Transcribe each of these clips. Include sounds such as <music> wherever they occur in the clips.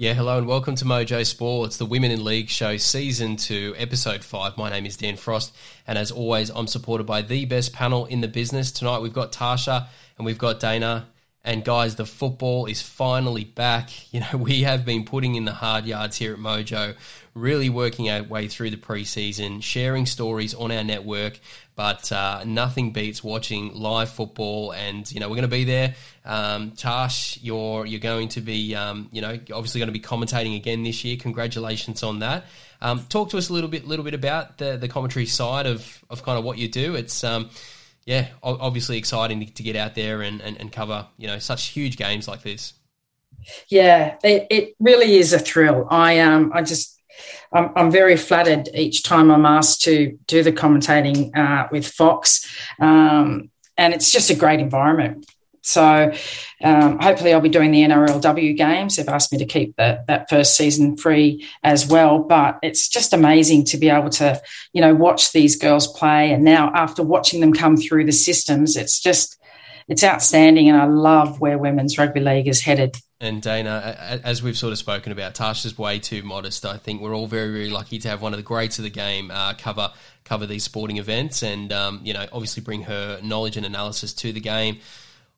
Yeah, hello and welcome to Mojo Sports, It's the Women in League show, season two, episode five. My name is Dan Frost, and as always, I'm supported by the best panel in the business. Tonight we've got Tarsha and we've got Dana. And guys, the football is finally back. You know, <laughs> we have been putting in the hard yards here at Mojo, really working our way through the preseason, sharing stories on our network. But uh, nothing beats watching live football, and you know we're going to be there. Um, Tash, you're you're going to be, um, you know, obviously going to be commentating again this year. Congratulations on that. Um, talk to us a little bit, little bit about the the commentary side of of kind of what you do. It's um, yeah, obviously exciting to, get out there and, and, and cover you know such huge games like this. Yeah, it, it really is a thrill. I um I just I'm, I'm, very flattered each time I'm asked to do the commentating uh, with Fox, um, and it's just a great environment. So um, hopefully I'll be doing the NRLW games. They've asked me to keep that first season free as well. But it's just amazing to be able to, you know, watch these girls play. And now after watching them come through the systems, it's just it's outstanding. And I love where women's rugby league is headed. And Dana, as we've sort of spoken about, Tarsha's way too modest. I think we're all very, very lucky to have one of the greats of the game uh, cover cover these sporting events, and um, you know, obviously bring her knowledge and analysis to the game.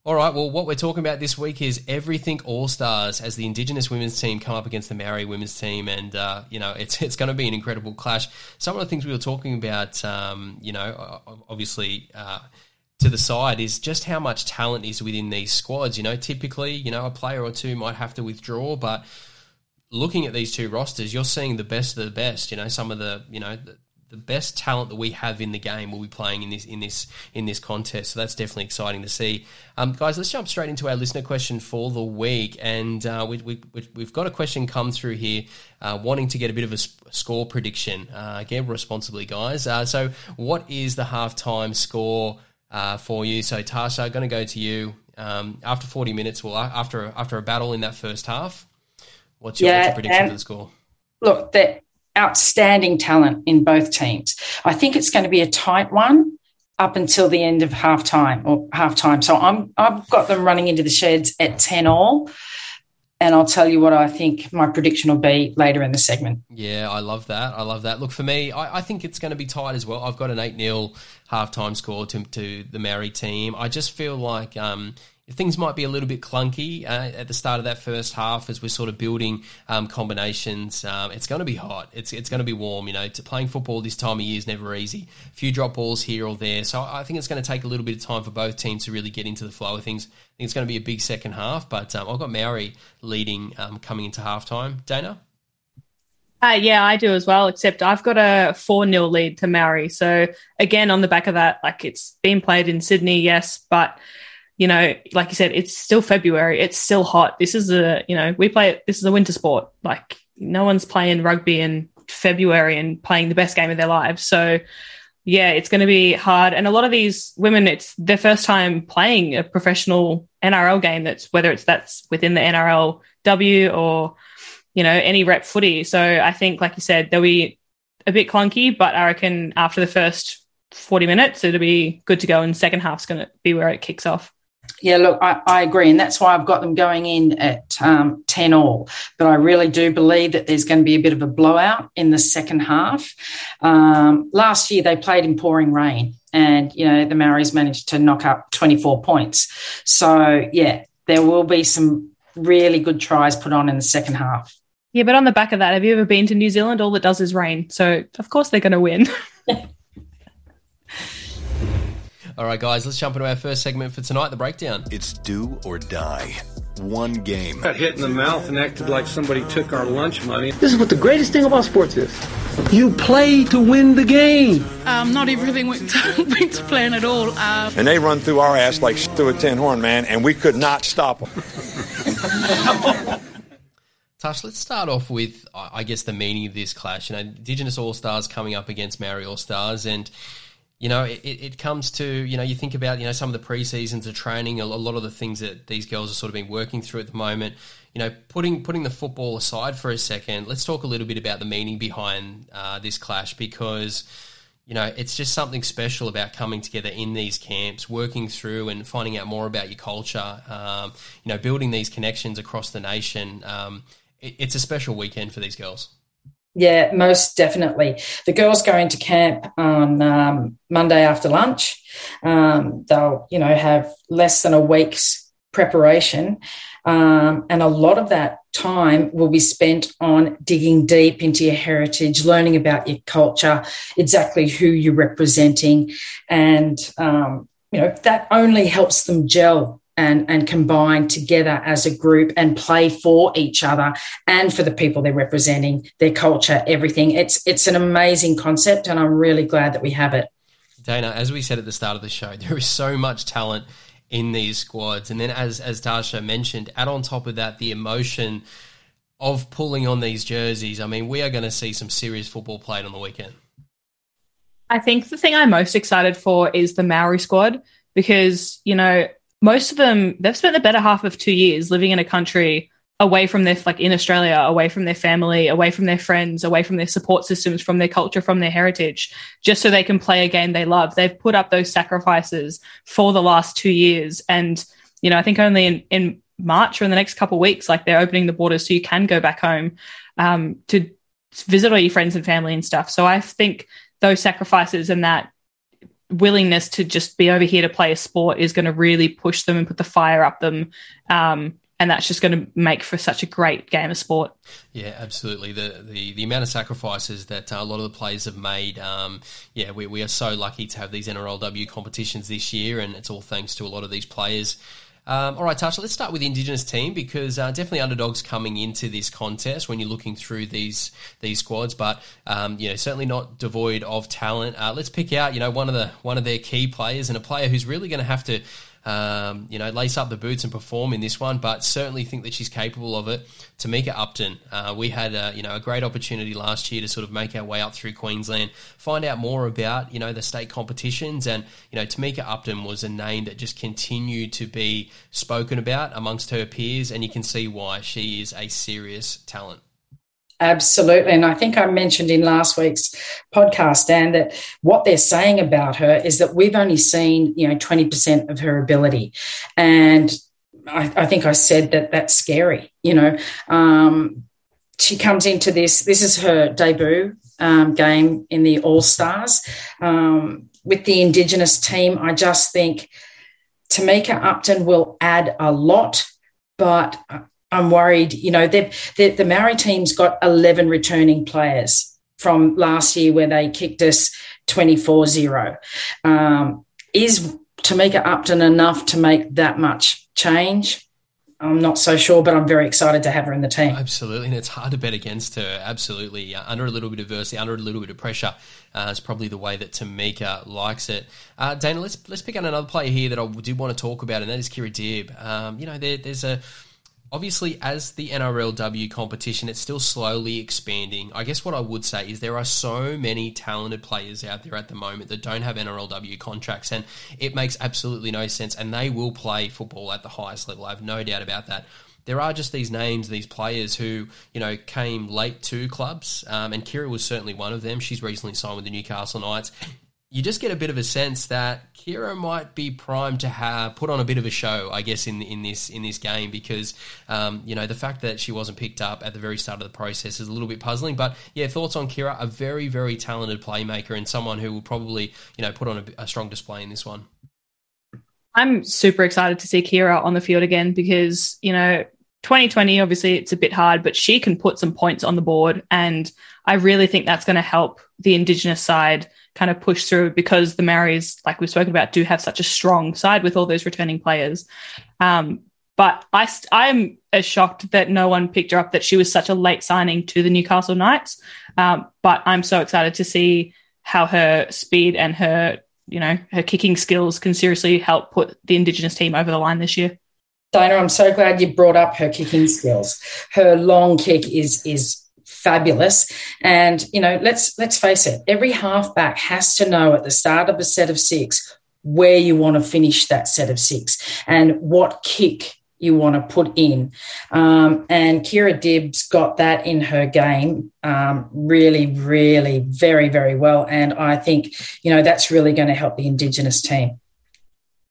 All right, well, what we're talking about this week is everything All Stars as the Indigenous women's team come up against the Maori women's team, and uh, you know it's it's going to be an incredible clash. Some of the things we were talking about, um, you know, obviously. Uh, to the side is just how much talent is within these squads. You know, typically, you know, a player or two might have to withdraw, but looking at these two rosters, you're seeing the best of the best. You know, some of the you know the, the best talent that we have in the game will be playing in this in this in this contest. So that's definitely exciting to see, um, guys. Let's jump straight into our listener question for the week, and uh, we, we, we've got a question come through here, uh, wanting to get a bit of a score prediction. Uh, get responsibly, guys. Uh, so, what is the halftime score? Uh, for you. So Tarsha, going to go to you um, after 40 minutes. Well, after after a battle in that first half, what's your, yeah, what's your prediction for the score? Look, the outstanding talent in both teams. I think it's going to be a tight one up until the end of halftime or halftime. So I'm I've got them running into the sheds at 10 all and I'll tell you what I think my prediction will be later in the segment. Yeah, I love that. I love that. Look, for me, I, I think it's going to be tight as well. I've got an 8 0 halftime score to, to the Maori team. I just feel like um, things might be a little bit clunky uh, at the start of that first half as we're sort of building um, combinations. Um, it's going to be hot. It's it's going to be warm. You know, to playing football this time of year is never easy. A few drop balls here or there. So I think it's going to take a little bit of time for both teams to really get into the flow of things. I think it's going to be a big second half. But um, I've got Maori leading um, coming into halftime. Dana. Uh, yeah, I do as well, except I've got a 4 0 lead to Maori. So, again, on the back of that, like it's been played in Sydney, yes, but you know, like you said, it's still February. It's still hot. This is a, you know, we play, this is a winter sport. Like no one's playing rugby in February and playing the best game of their lives. So, yeah, it's going to be hard. And a lot of these women, it's their first time playing a professional NRL game. That's whether it's that's within the NRLW or, you know, any rep footy. So I think, like you said, they'll be a bit clunky, but I reckon after the first 40 minutes, it'll be good to go. And second half's going to be where it kicks off. Yeah, look, I, I, agree. And that's why I've got them going in at um, 10 all. But I really do believe that there's going to be a bit of a blowout in the second half. Um, last year, they played in pouring rain, and, you know, the Maoris managed to knock up 24 points. So, yeah, there will be some really good tries put on in the second half. Yeah, but on the back of that, have you ever been to New Zealand? All it does is rain. So, of course, they're going to win. <laughs> All right, guys, let's jump into our first segment for tonight the breakdown. It's do or die. One game. Got hit in the mouth and acted like somebody took our lunch money. This is what the greatest thing about sports is. You play to win the game. Um, not everything went to, <laughs> went to plan at all. Um, and they run through our ass like through a tin horn, man, and we could not stop them. Tash, let's start off with, I guess, the meaning of this clash. You know, Indigenous All Stars coming up against Maori All Stars, and you know, it, it comes to, you know, you think about, you know, some of the pre-seasons of training, a lot of the things that these girls are sort of been working through at the moment. You know, putting putting the football aside for a second, let's talk a little bit about the meaning behind uh, this clash because, you know, it's just something special about coming together in these camps, working through and finding out more about your culture, um, you know, building these connections across the nation. Um, it, it's a special weekend for these girls. Yeah, most definitely. The girls go into camp on um, Monday after lunch. Um, they'll, you know, have less than a week's preparation, um, and a lot of that time will be spent on digging deep into your heritage, learning about your culture, exactly who you're representing, and um, you know that only helps them gel and, and combine together as a group and play for each other and for the people they're representing, their culture, everything. It's it's an amazing concept, and I'm really glad that we have it. Dana, as we said at the start of the show, there is so much talent in these squads, and then as as Tarsha mentioned, add on top of that the emotion of pulling on these jerseys. I mean, we are going to see some serious football played on the weekend. I think the thing I'm most excited for is the Maori squad because you know most of them they've spent the better half of two years living in a country away from their like in Australia, away from their family, away from their friends, away from their support systems, from their culture, from their heritage, just so they can play a game they love. They've put up those sacrifices for the last two years. And, you know, I think only in, in March or in the next couple of weeks, like they're opening the borders so you can go back home um, to visit all your friends and family and stuff. So I think those sacrifices and that willingness to just be over here to play a sport is going to really push them and put the fire up them. Um, and that's just going to make for such a great game of sport. Yeah, absolutely. The the, the amount of sacrifices that uh, a lot of the players have made. Um, yeah, we, we are so lucky to have these NRLW competitions this year, and it's all thanks to a lot of these players. Um, all right, Tarsha, let's start with the Indigenous team because uh, definitely underdogs coming into this contest when you're looking through these these squads, but um, you know certainly not devoid of talent. Uh, let's pick out you know one of the one of their key players and a player who's really going to have to um, you know, lace up the boots and perform in this one, but certainly think that she's capable of it. Tamika Upton, uh, we had a, you know a great opportunity last year to sort of make our way up through Queensland, find out more about you know the state competitions, and you know Tamika Upton was a name that just continued to be spoken about amongst her peers, and you can see why she is a serious talent. Absolutely. And I think I mentioned in last week's podcast, Dan, that what they're saying about her is that we've only seen, you know, 20% of her ability. And I, I think I said that that's scary, you know. Um, she comes into this, this is her debut um, game in the All Stars. Um, with the Indigenous team, I just think Tamika Upton will add a lot, but I'm worried. You know, the the Maori team's got 11 returning players from last year where they kicked us 24 0. Um, is Tamika Upton enough to make that much change? I'm not so sure, but I'm very excited to have her in the team. Absolutely, and it's hard to bet against her. Absolutely, uh, under a little bit of adversity, under a little bit of pressure, uh, is probably the way that Tamika likes it. Uh, Dana, let's let's pick out another player here that I do want to talk about, and that is Kirra Dibb. Um, you know, there, there's a obviously as the NRLW competition it's still slowly expanding. I guess what I would say is there are so many talented players out there at the moment that don't have NRLW contracts and it makes absolutely no sense and they will play football at the highest level. I have no doubt about that there are just these names, these players who you know came late to clubs, um, and Kirra was certainly one of them. She's recently signed with the Newcastle Knights you just get a bit of a sense that Kirra might be primed to have put on a bit of a show, I guess, in in this in this game because um, you know the fact that she wasn't picked up at the very start of the process is a little bit puzzling. But yeah, thoughts on Kirra? A very very talented playmaker and someone who will probably you know put on a, a strong display in this one. I'm super excited to see Kirra on the field again because you know 2020 obviously it's a bit hard, but she can put some points on the board, and I really think that's going to help the Indigenous side kind of push through because the Maoris, like we've spoken about, do have such a strong side with all those returning players. Um, but I, I'm as shocked that no one picked her up that she was such a late signing to the Newcastle Knights. Um, but I'm so excited to see how her speed and her, you know, her kicking skills can seriously help put the Indigenous team over the line this year. Dana, I'm so glad you brought up her kicking skills. Her long kick is is fabulous. And you know, let's let's face it, every halfback has to know at the start of a set of six where you want to finish that set of six and what kick you want to put in. Um, and Kirra Dibbs got that in her game um, really, really, very, very well. And I think, you know, that's really going to help the Indigenous team.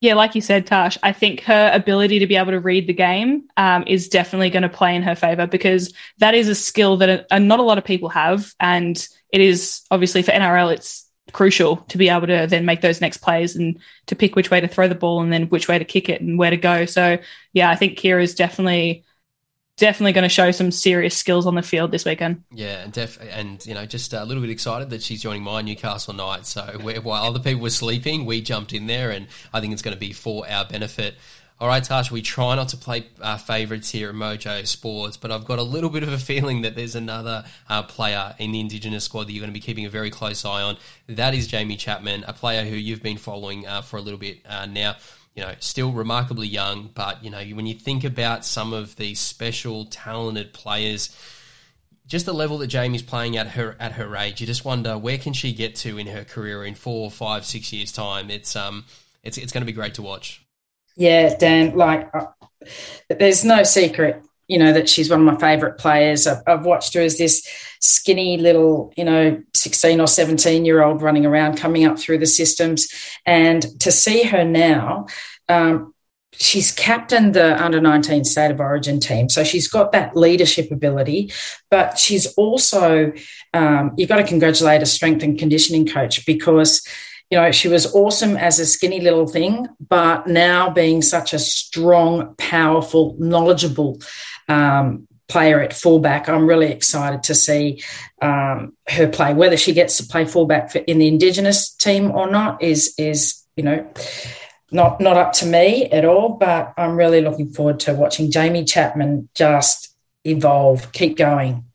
Yeah, like you said, Tash, I think her ability to be able to read the game um, is definitely going to play in her favor because that is a skill that a, not a lot of people have. And it is obviously for NRL, it's crucial to be able to then make those next plays and to pick which way to throw the ball and then which way to kick it and where to go. So, yeah, I think Kirra is definitely definitely going to show some serious skills on the field this weekend. Yeah, and def- and you know, just a little bit excited that she's joining my Newcastle Knight. So while other people were sleeping, we jumped in there, and I think it's going to be for our benefit. All right, Tash, we try not to play uh, favourites here at Mojo Sports, but I've got a little bit of a feeling that there's another uh, player in the Indigenous squad that you're going to be keeping a very close eye on. That is Jaime Chapman, a player who you've been following uh, for a little bit uh, now you know, still remarkably young, but you know, when you think about some of these special, talented players, just the level that Jaime's playing at her at her age, you just wonder where can she get to in her career in four, five, six years time. It's um, it's it's going to be great to watch. Yeah, Dan. Like, uh, there's no secret, you know, that she's one of my favourite players. I've, I've watched her as this skinny little, you know, 16 or 17 year old running around, coming up through the systems. And to see her now, um, she's captained the under 19 state of origin team. So she's got that leadership ability, but she's also, um, you've got to congratulate a strength and conditioning coach because you know, she was awesome as a skinny little thing, but now being such a strong, powerful, knowledgeable um, player at fullback. I'm really excited to see um, her play. Whether she gets to play fullback in the Indigenous team or not is is you know not not up to me at all. But I'm really looking forward to watching Jaime Chapman just evolve, keep going.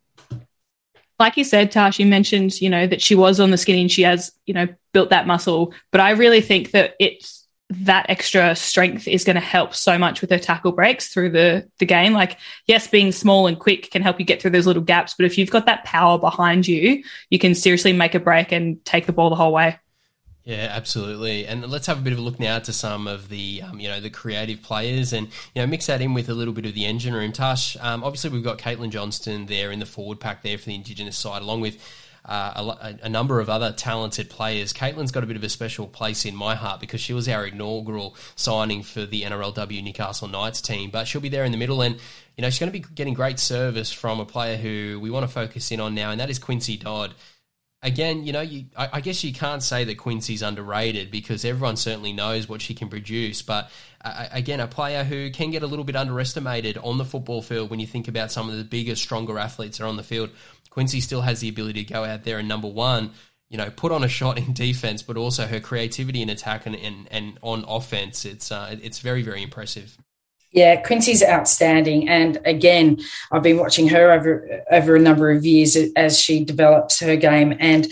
Like you said, Tash, you mentioned you know that she was on the skinny and she has you know built that muscle, but I really think that it's that extra strength is going to help so much with her tackle breaks through the the game. Like, yes, being small and quick can help you get through those little gaps, but if you've got that power behind you, you can seriously make a break and take the ball the whole way. Yeah, absolutely. And let's have a bit of a look now to some of the, um, you know, the creative players, and you know, mix that in with a little bit of the engine room. Tash, um, obviously, we've got Caitlan Johnston there in the forward pack there for the Indigenous side, along with uh, a, a, number of other talented players. Caitlan's got a bit of a special place in my heart because she was our inaugural signing for the NRLW Newcastle Knights team, but she'll be there in the middle and you know she's going to be getting great service from a player who we want to focus in on now, and that is Quincy Dodd. Again, you know, you, I, I, guess you can't say that Quincy's underrated because everyone certainly knows what she can produce. But uh, again, a player who can get a little bit underestimated on the football field when you think about some of the bigger, stronger athletes that are on the field. Quincy still has the ability to go out there and number one, you know, put on a shot in <laughs> defense, but also her creativity in attack and and, and on offense. It's uh, it's very very impressive. Yeah, Quincy's outstanding, and again, I've been watching her over over a number of years as she develops her game, and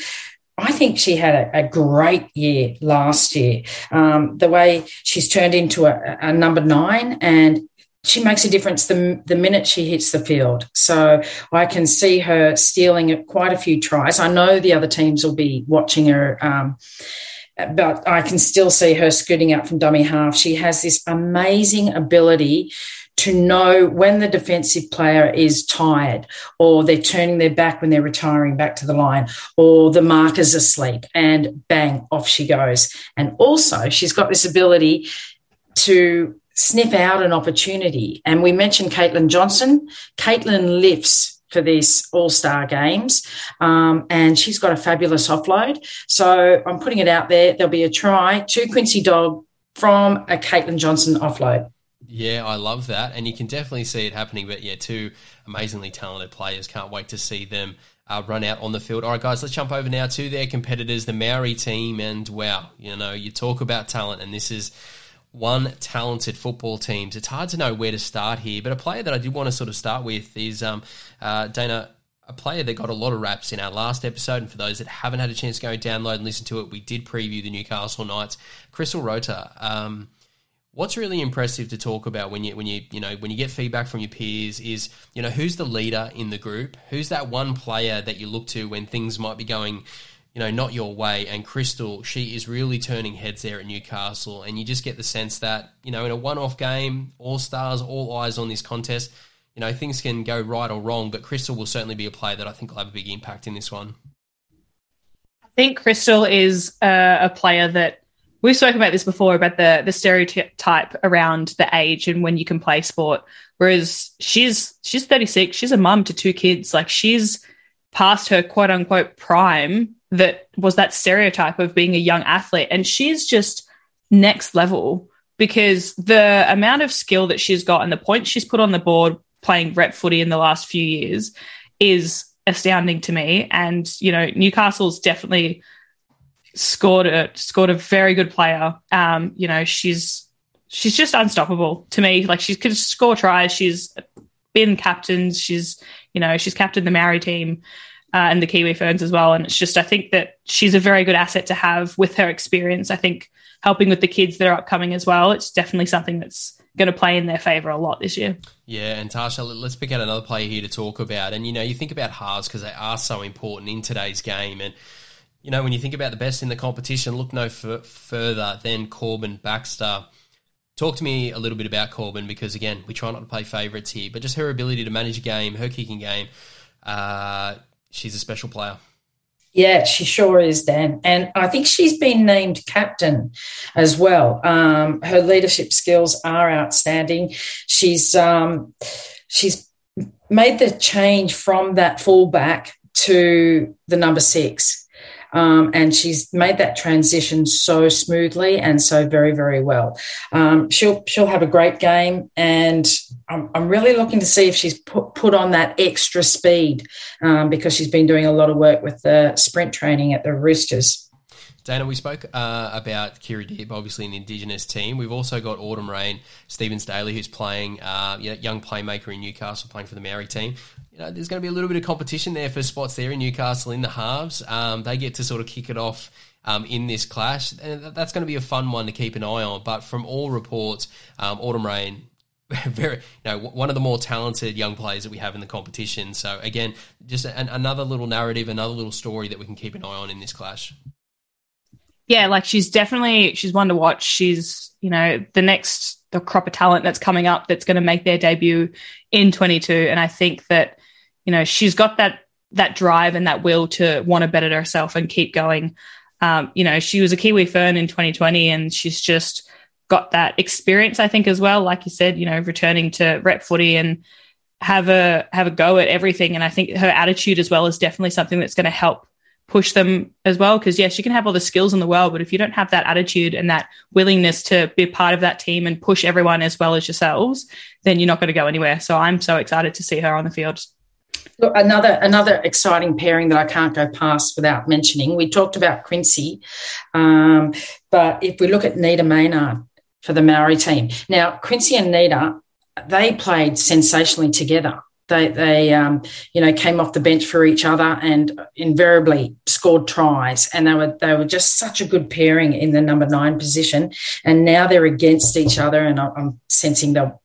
I think she had a, a great year last year. Um, the way she's turned into a, a number nine, and she makes a difference the, the minute she hits the field. So I can see her stealing quite a few tries. I know the other teams will be watching her, um, but I can still see her scooting out from dummy half. She has this amazing ability to know when the defensive player is tired or they're turning their back when they're retiring back to the line or the marker's asleep and bang, off she goes. And also, she's got this ability to sniff out an opportunity. And we mentioned Caitlan Johnston. Caitlan lifts for this All Star Games, um, and she's got a fabulous offload. So I'm putting it out there. There'll be a try to Quincy Dodd from a Caitlan Johnston offload. Yeah, I love that, and you can definitely see it happening. But yeah, two amazingly talented players. Can't wait to see them uh, run out on the field. All right, guys, let's jump over now to their competitors, the Maori team. And wow, you know, you talk about talent, and this is one talented football teams. It's hard to know where to start here, but a player that I did want to sort of start with is um, uh, Dana, a player that got a lot of raps in our last episode. And for those that haven't had a chance to go download and listen to it, we did preview the Newcastle Knights. Krystal Rota. Um, What's really impressive to talk about when you when you you know when you get feedback from your peers is you know who's the leader in the group, who's that one player that you look to when things might be going you know, not your way. And Krystal, she is really turning heads there at Newcastle. And you just get the sense that, you know, in a one off game, all stars, all eyes on this contest, you know, things can go right or wrong. But Krystal will certainly be a player that I think will have a big impact in this one. I think Krystal is a, a player that we've spoken about this before about the the stereotype around the age and when you can play sport. Whereas she's she's 36, she's a mum to two kids. Like she's past her quote unquote prime that was that stereotype of being a young athlete. And she's just next level because the amount of skill that she's got and the points she's put on the board playing rep footy in the last few years is astounding to me. And, you know, Newcastle's definitely scored a scored a very good player. Um, you know, she's she's just unstoppable to me. Like she could score tries. She's been captains. She's, you know, she's captained the Maori team uh, and the Kiwi Ferns as well. And it's just, I think that she's a very good asset to have with her experience. I think helping with the kids that are upcoming as well, it's definitely something that's going to play in their favour a lot this year. Yeah, and Tarsha, let's pick out another player here to talk about. And, you know, you think about halves because they are so important in today's game. And, you know, when you think about the best in the competition, look no f- further than Corban Baxter. Talk to me a little bit about Corban because, again, we try not to play favourites here, but just her ability to manage a game, her kicking game, uh, she's a special player. Yeah, she sure is, Dan. And I think she's been named captain as well. Um, her leadership skills are outstanding. She's um, she's made the change from that fullback to the number six. Um, and she's made that transition so smoothly and so very, very well. Um, she'll she'll have a great game, and I'm, I'm, really looking to see if she's put, put on that extra speed um, because she's been doing a lot of work with the sprint training at the Roosters. Dana, we spoke uh, about Kirra Dibb, obviously an Indigenous team. We've also got Autumn Rain, Stephens Daly, who's playing, uh, young playmaker in Newcastle, playing for the Maori team. You know, there's going to be a little bit of competition there for spots there in Newcastle in the halves. Um, they get to sort of kick it off um, in this clash, and that's going to be a fun one to keep an eye on. But from all reports, um, Autumn Rain <laughs> very, you know, one of the more talented young players that we have in the competition. So again, just an, another little narrative, another little story that we can keep an eye on in this clash yeah, like she's definitely she's one to watch. She's you know the next the crop of talent that's coming up that's going to make their debut in 22, and I think that you know she's got that that drive and that will to want to better herself and keep going. Um, you know, she was a Kiwi Fern in 2020, and she's just got that experience. I think as well, like you said, you know, returning to rep footy and have a have a go at everything. And I think her attitude as well is definitely something that's going to help push them as well. Because yes, you can have all the skills in the world, but if you don't have that attitude and that willingness to be part of that team and push everyone as well as yourselves, then you're not going to go anywhere. So I'm so excited to see her on the field. Look, another another exciting pairing that I can't go past without mentioning. We talked about Quincy, um, but if we look at Nita Maynard for the Maori team, now Quincy and Nita they played sensationally together. They, they um, you know, came off the bench for each other and invariably scored tries. And they were they were just such a good pairing in the number nine position. And now they're against each other, and I'm sensing they'll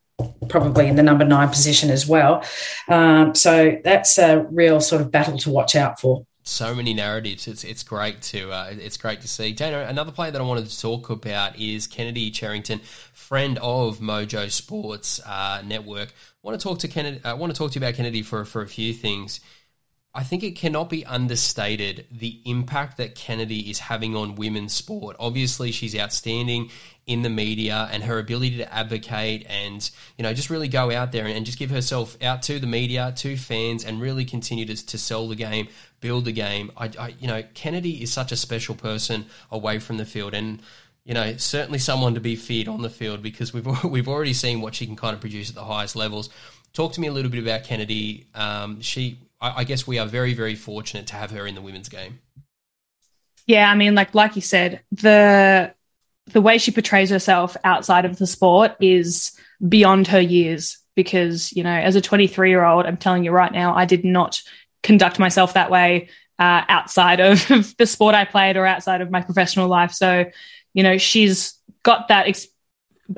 probably in the number nine position as well. Um, so that's a real sort of battle to watch out for so many narratives. It's it's great to uh, it's great to see. Dana, another player that I wanted to talk about is Kennedy Cherrington, friend of Mojo Sports uh, Network. I want to talk to Kennedy. I want to talk to you about Kennedy for for a few things. I think it cannot be understated the impact that Kennedy is having on women's sport. Obviously, she's outstanding in the media and her ability to advocate and you know just really go out there and, just give herself out to the media, to fans, and really continue to, to sell the game, build the game. I, I, you know, Kennedy is such a special person away from the field and. You know, certainly someone to be feared on the field because we've <laughs> we've already seen what she can kind of produce at the highest levels. Talk to me a little bit about Kennedy. Um, she I, I guess we are very, very fortunate to have her in the women's game. Yeah, I mean, like like you said, the the way she portrays herself outside of the sport is beyond her years because you know as a 23 year old i'm telling you right now i did not conduct myself that way uh, outside of <laughs> the sport i played or outside of my professional life so you know she's got that ex-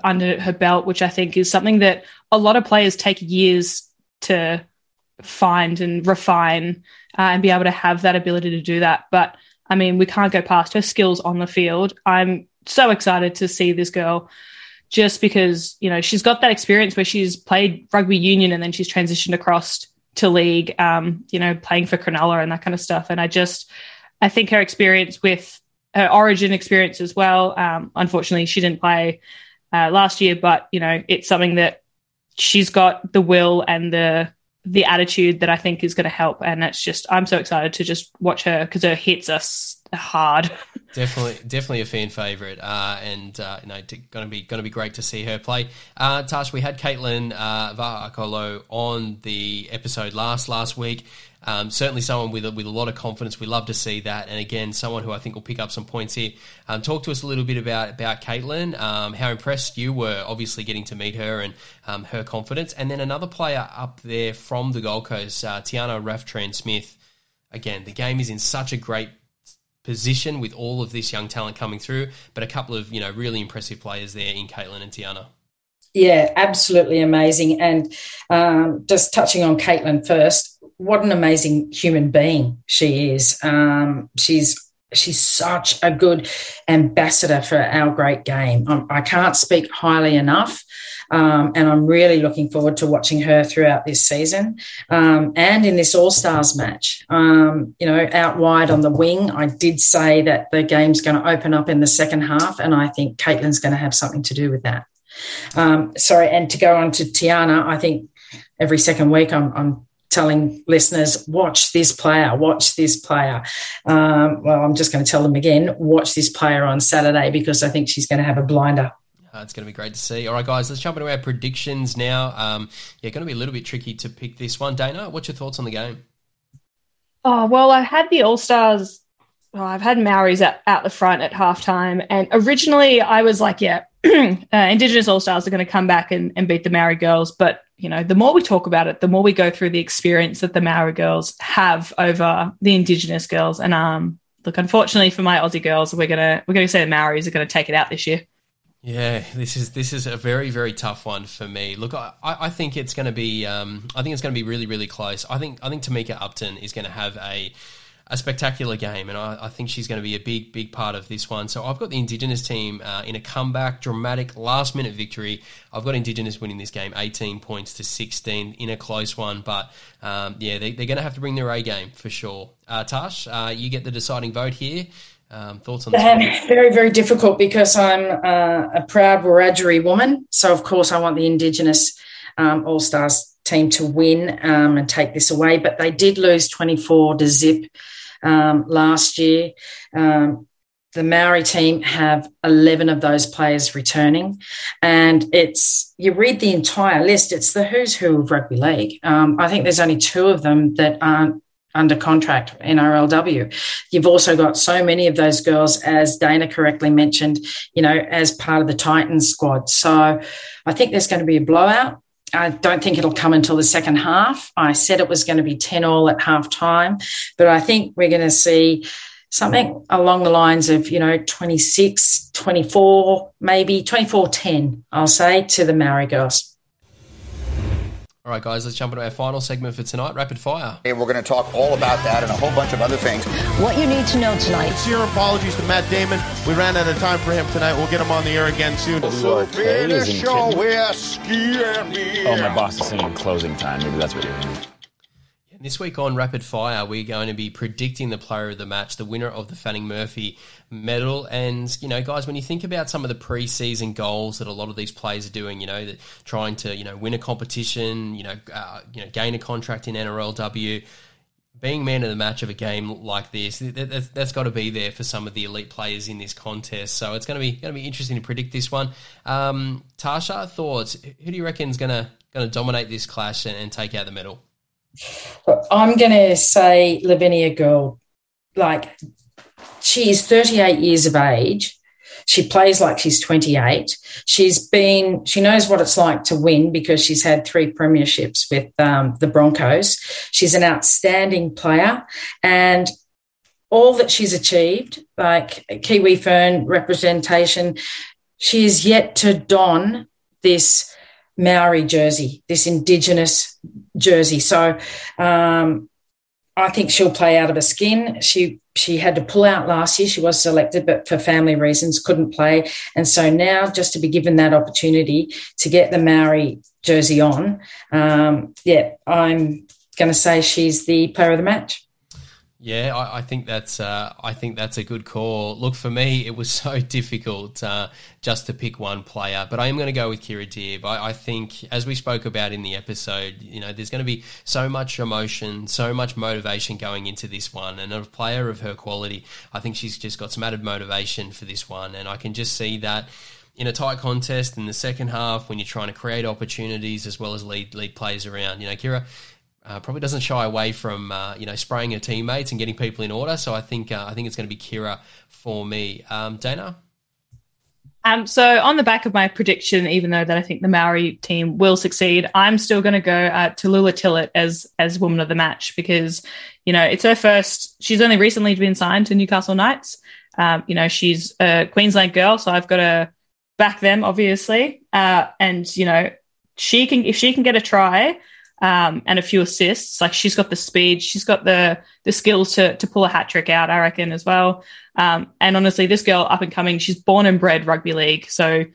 under her belt, which I think is something that a lot of players take years to find and refine uh, and be able to have that ability to do that. But I mean, we can't go past her skills on the field. I'm so excited to see this girl just because, you know, she's got that experience where she's played rugby union and then she's transitioned across to league, um, you know, playing for Cronulla and that kind of stuff. And I just, I think her experience with her origin experience as well. Um, unfortunately, she didn't play uh, last year, but, you know, it's something that she's got the will and the the attitude that I think is going to help. And it's just, I'm so excited to just watch her because her hits us hard. <laughs> definitely, definitely a fan favorite, uh, and uh, you know, going to be going to be great to see her play. Uh, Tash, we had Caitlin uh, Vaakolo on the episode last last week. Um, certainly someone with a, with a lot of confidence. We love to see that, and again, someone who I think will pick up some points here. Um, talk to us a little bit about about Caitlin. Um, how impressed you were, obviously getting to meet her and um, her confidence, and then another player up there from the Gold Coast, uh, Tiana Raftstrand Smith. Again, the game is in such a great position with all of this young talent coming through, but a couple of you know really impressive players there in Caitlin and Tiana. Yeah, absolutely amazing. And um, just touching on Caitlin first, what an amazing human being she is. Um, she's she's such a good ambassador for our great game. I, I can't speak highly enough. Um, and I'm really looking forward to watching her throughout this season um, and in this All Stars match. Um, you know, out wide on the wing, I did say that the game's going to open up in the second half, and I think Caitlin's going to have something to do with that. Um, sorry, and to go on to Tiana, I think every second week I'm, I'm telling listeners, watch this player, watch this player. Um, well, I'm just going to tell them again, watch this player on Saturday because I think she's going to have a blinder. Uh, it's going to be great to see. All right, guys, let's jump into our predictions now. Um, yeah, going to be a little bit tricky to pick this one. Dana, what's your thoughts on the game? Oh, well, I had the All Stars. Oh, I've had Maoris out, out the front at halftime. And originally I was like, yeah, <clears throat> uh, Indigenous All Stars are going to come back and, and beat the Maori girls. But, you know, the more we talk about it, the more we go through the experience that the Maori girls have over the Indigenous girls. And um, look, unfortunately for my Aussie girls, we're gonna we're gonna say the Maoris are going to take it out this year. Yeah, this is this is a very very tough one for me. Look, I, I think it's going to be um, I think it's going to be really really close. I think I think Tamika Upton is going to have a a spectacular game, and I, I, think she's going to be a big, big part of this one. So I've got the Indigenous team uh, in a comeback, dramatic, last minute victory. I've got Indigenous winning this game 18 points to 16 in a close one, but um, yeah, they, are going to have to bring their A game for sure. Uh, Tash, uh, you get the deciding vote here. Um, thoughts on? Um, very, very difficult because I'm uh, a proud Wiradjuri woman. So, of course, I want the Indigenous um, All Stars team to win um, and take this away. But they did lose 24 to zip um, last year. Um, the Maori team have 11 of those players returning. And it's, you read the entire list, it's the who's who of rugby league. Um, I think there's only two of them that aren't under contract in RLW. You've also got so many of those girls, as Dana correctly mentioned, you know, as part of the Titans squad. So I think there's going to be a blowout. I don't think it'll come until the second half. I said it was going to be 10 all at half time, but I think we're going to see something along the lines of, you know, 26, 24, maybe 24 10, I'll say, to the Maori girls. All right, guys, let's jump into our final segment for tonight rapid fire. And we're going to talk all about that and a whole bunch of other things. What you need to know tonight. Sincere apologies to Matt Damon. We ran out of time for him tonight. We'll get him on the air again soon. So finish your whiskey and me. Oh, my boss is singing closing time. Maybe that's what you're hearing. This week on Rapid Fire, we're going to be predicting the player of the match, the winner of the Fanning Murphy medal. And, you know, guys, when you think about some of the preseason goals that a lot of these players are doing, you know, that trying to, you know, win a competition, you know, uh, you know, gain a contract in NRLW, being man of the match of a game like this, that, has got to be there for some of the elite players in this contest. So it's going to be going to be interesting to predict this one. Um, Tarsha, thoughts? Who do you reckon is going to going to dominate this clash and, and take out the medal? I'm going to say Lavinia Gould. Like, she is 38 years of age. She plays like she's 28. She's been, she knows what it's like to win because she's had three premierships with um, the Broncos. She's an outstanding player. And all that she's achieved, like Kiwi Fern representation, she is yet to don this Maori jersey, this Indigenous jersey. So um, I think she'll play out of her skin. She she had to pull out last year. She was selected, but for family reasons couldn't play. And so now, just to be given that opportunity to get the Maori jersey on, um, yeah, I'm going to say she's the player of the match. Yeah, I, I, think that's uh, I think that's a good call. Look, for me, it was <laughs> so difficult uh, just to pick one player, but I am going to go with Kirra Dibb. I, I, think, as we spoke about in the episode, you know, there's going to be so much emotion, so much motivation going into this one, and a player of her quality, I think she's just got some added motivation for this one, and I can just see that in a tight contest in the second half when you're trying to create opportunities as well as lead lead players around. You know, Kirra uh, probably doesn't shy away from uh, you know spraying her teammates and getting people in order. So I think uh, I think it's going to be Kirra for me. Um, Dana. Um, so on the back of my prediction, even though that I think the Maori team will succeed, I'm still going to go uh, Tallulah Tillett as as woman of the match because you know it's her first. She's only recently been signed to Newcastle Knights. Um, you know she's a Queensland girl, so I've got to back them obviously. Uh, and you know she can if she can get a try um, and a few assists. Like she's got the speed, she's got the the skills to to pull a hat trick out, I reckon as well. Um, and honestly, this girl up and coming, she's born and bred rugby league, so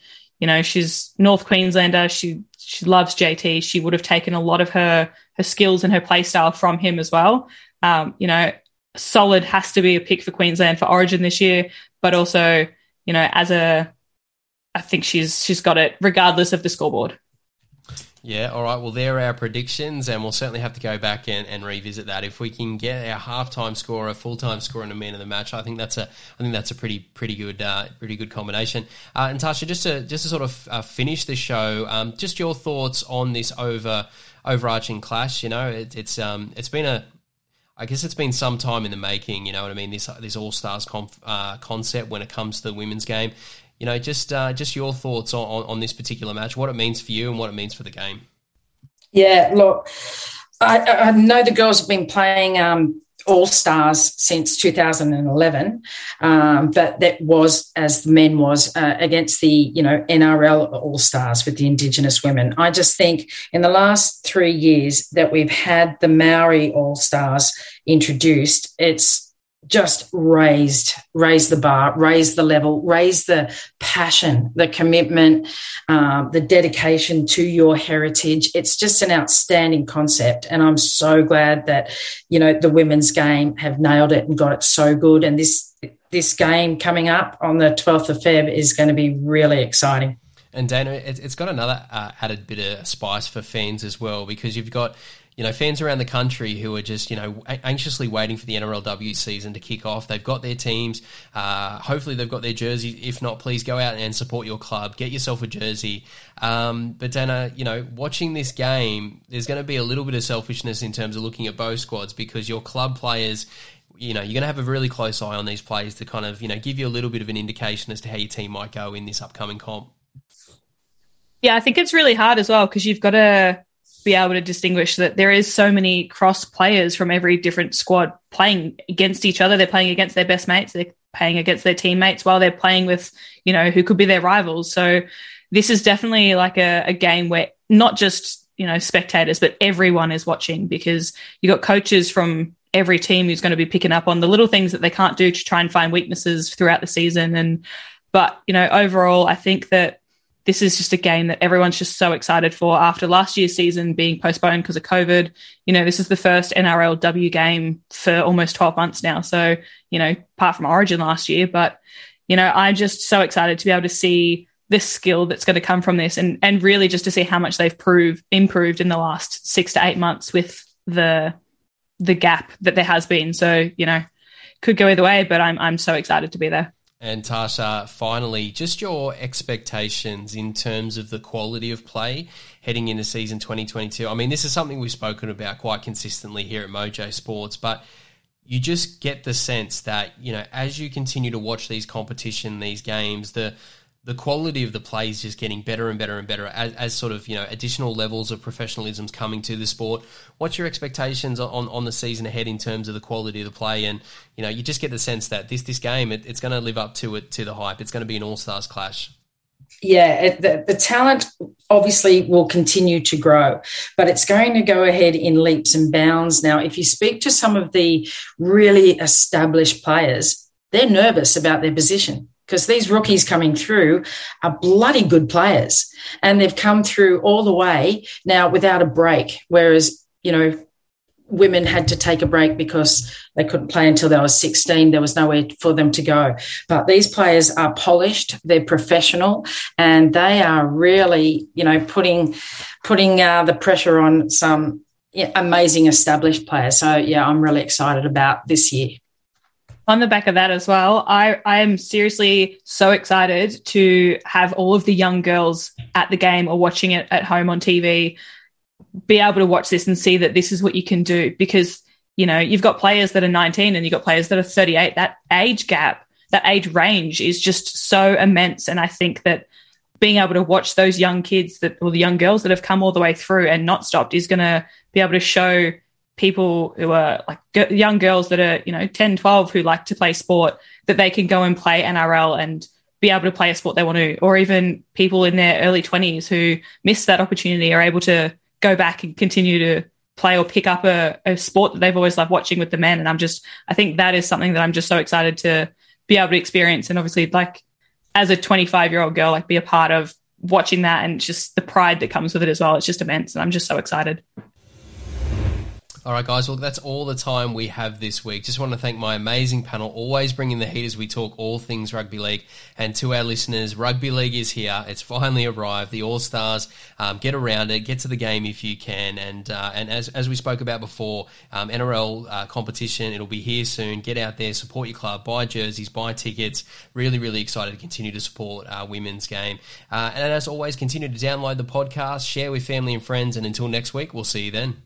you know she's North Queenslander. She she loves JT. She would have taken a lot of her her skills and her play style from him as well. Um, you know, solid has to be a pick for Queensland for Origin this year, but also you know as a I think she's she's got it regardless of the scoreboard. Yeah, all right. Well, there are our predictions, and we'll certainly have to go back and, and revisit that. If we can get our halftime score, a full time score, and a man of the match, I think that's a I think that's a pretty pretty good uh, pretty good combination. Uh, and Tarsha, just to just to sort of uh, finish the show, um, just your thoughts on this over overarching clash. You know, it, it's um it's been a I guess it's been some time in the making. You know what I mean? This this All Stars uh, concept when it comes to the women's game you know, just uh, just your thoughts on, on this particular match, what it means for you and what it means for the game. Yeah, look, I, I know the girls have been playing um, all Stars since 2011, um, but that was as the men was uh, against the you know NRL All Stars with the Indigenous women. I just think in the last three years that we've had the Maori All Stars introduced, it's just raised raised the bar raised the level raised the passion the commitment um, the dedication to your heritage. It's just an outstanding concept and i'm so glad that you know the women's game have nailed it and got it so good. And this this game coming up on the 12th of feb is going to be really exciting. And Dana, it's got another uh, added bit of spice for fans as well because you've got you know, fans around the country who are just, you know, anxiously waiting for the NRLW season to kick off. They've got their teams. Uh, hopefully, they've got their jersey. If not, please go out and support your club. Get yourself a jersey. Um, but Dana, you know, watching this game, there's going to be a little bit of selfishness in terms of looking at both squads because your club players you know, you're going to have a really close eye on these players to kind of, you know, give you a little bit of an indication as to how your team might go in this upcoming comp. Yeah, I think it's really hard as well because you've got to be able to distinguish that there is so many cross players from every different squad playing against each other. They're playing against their best mates. They're playing against their teammates while they're playing with, you know, who could be their rivals. So this is definitely like a, a game where not just, you know, spectators, but everyone is watching because you got coaches from every team who's going to be picking up on the little things that they can't do to try and find weaknesses throughout the season. And, but, you know, overall, I think that this is just a game that everyone's just so excited for after last year's season being postponed because of COVID. You know, this is the first NRLW game for almost 12 months now. So, you know, apart from Origin last year, but, you know, I'm just so excited to be able to see this skill that's going to come from this and, and really just to see how much they've proved, improved in the last six to eight months with the, the gap that there has been. So, you know, could go either way, but I'm, I'm so excited to be there. And Tarsha, finally, just your expectations in terms of the quality of play heading into season 2022. I mean, this is something we've spoken about quite consistently here at Mojo Sports, but you just get the sense that, you know, as you continue to watch these competition, these games, the the quality of the play is just getting better and better and better as, as sort of you know additional levels of professionalism is coming to the sport. What's your expectations on, on the season ahead in terms of the quality of the play? And you know you just get the sense that this this game it, it's going to live up to it to the hype. It's going to be an all stars clash. yeah, the, the talent obviously will continue to grow, but it's going to go ahead in leaps and bounds. Now, if you speak to some of the really established players, they're nervous about their position because these rookies coming through are bloody good players and they've come through all the way now without a break. Whereas, you know, women had to take a break because they couldn't play until they were 16. There was nowhere for them to go. But these players are polished, they're professional, and they are really, you know, putting putting uh, the pressure on some amazing established players. So yeah, I'm really excited about this year. On the back of that as well, I, I am seriously so excited to have all of the young girls at the game or watching it at home on TV be able to watch this and see that this is what you can do. Because you know you've got players that are 19 and you've got players that are 38 that age gap that age range is just so immense. And i think that being able to watch those young kids that or the young girls that have come all the way through and not stopped is going to be able to show people who are like g- young girls that are you know 10 12 who like to play sport that they can go and play nrl and be able to play a sport they want to or even people in their early 20s who miss that opportunity are able to go back and continue to play or pick up a, a sport that they've always loved watching with the men. And I'm just, I think that is something that I'm just so excited to be able to experience. And obviously, like as a 25 year old girl, like be a part of watching that and just the pride that comes with it as well. It's just immense. And I'm just so excited. All right, guys. Well, that's all the time we have this week. Just want to thank my amazing panel, always bringing the heat as we talk all things rugby league. And to our listeners, rugby league is here. It's finally arrived. The All Stars. Um, get around it. Get to the game if you can. And uh, and as, as we spoke about before, um, NRL uh, competition. It'll be here soon. Get out there, support your club, buy jerseys, buy tickets. Really, really excited to continue to support our women's game. Uh, and as always, continue to download the podcast, share with family and friends. And until next week, we'll see you then.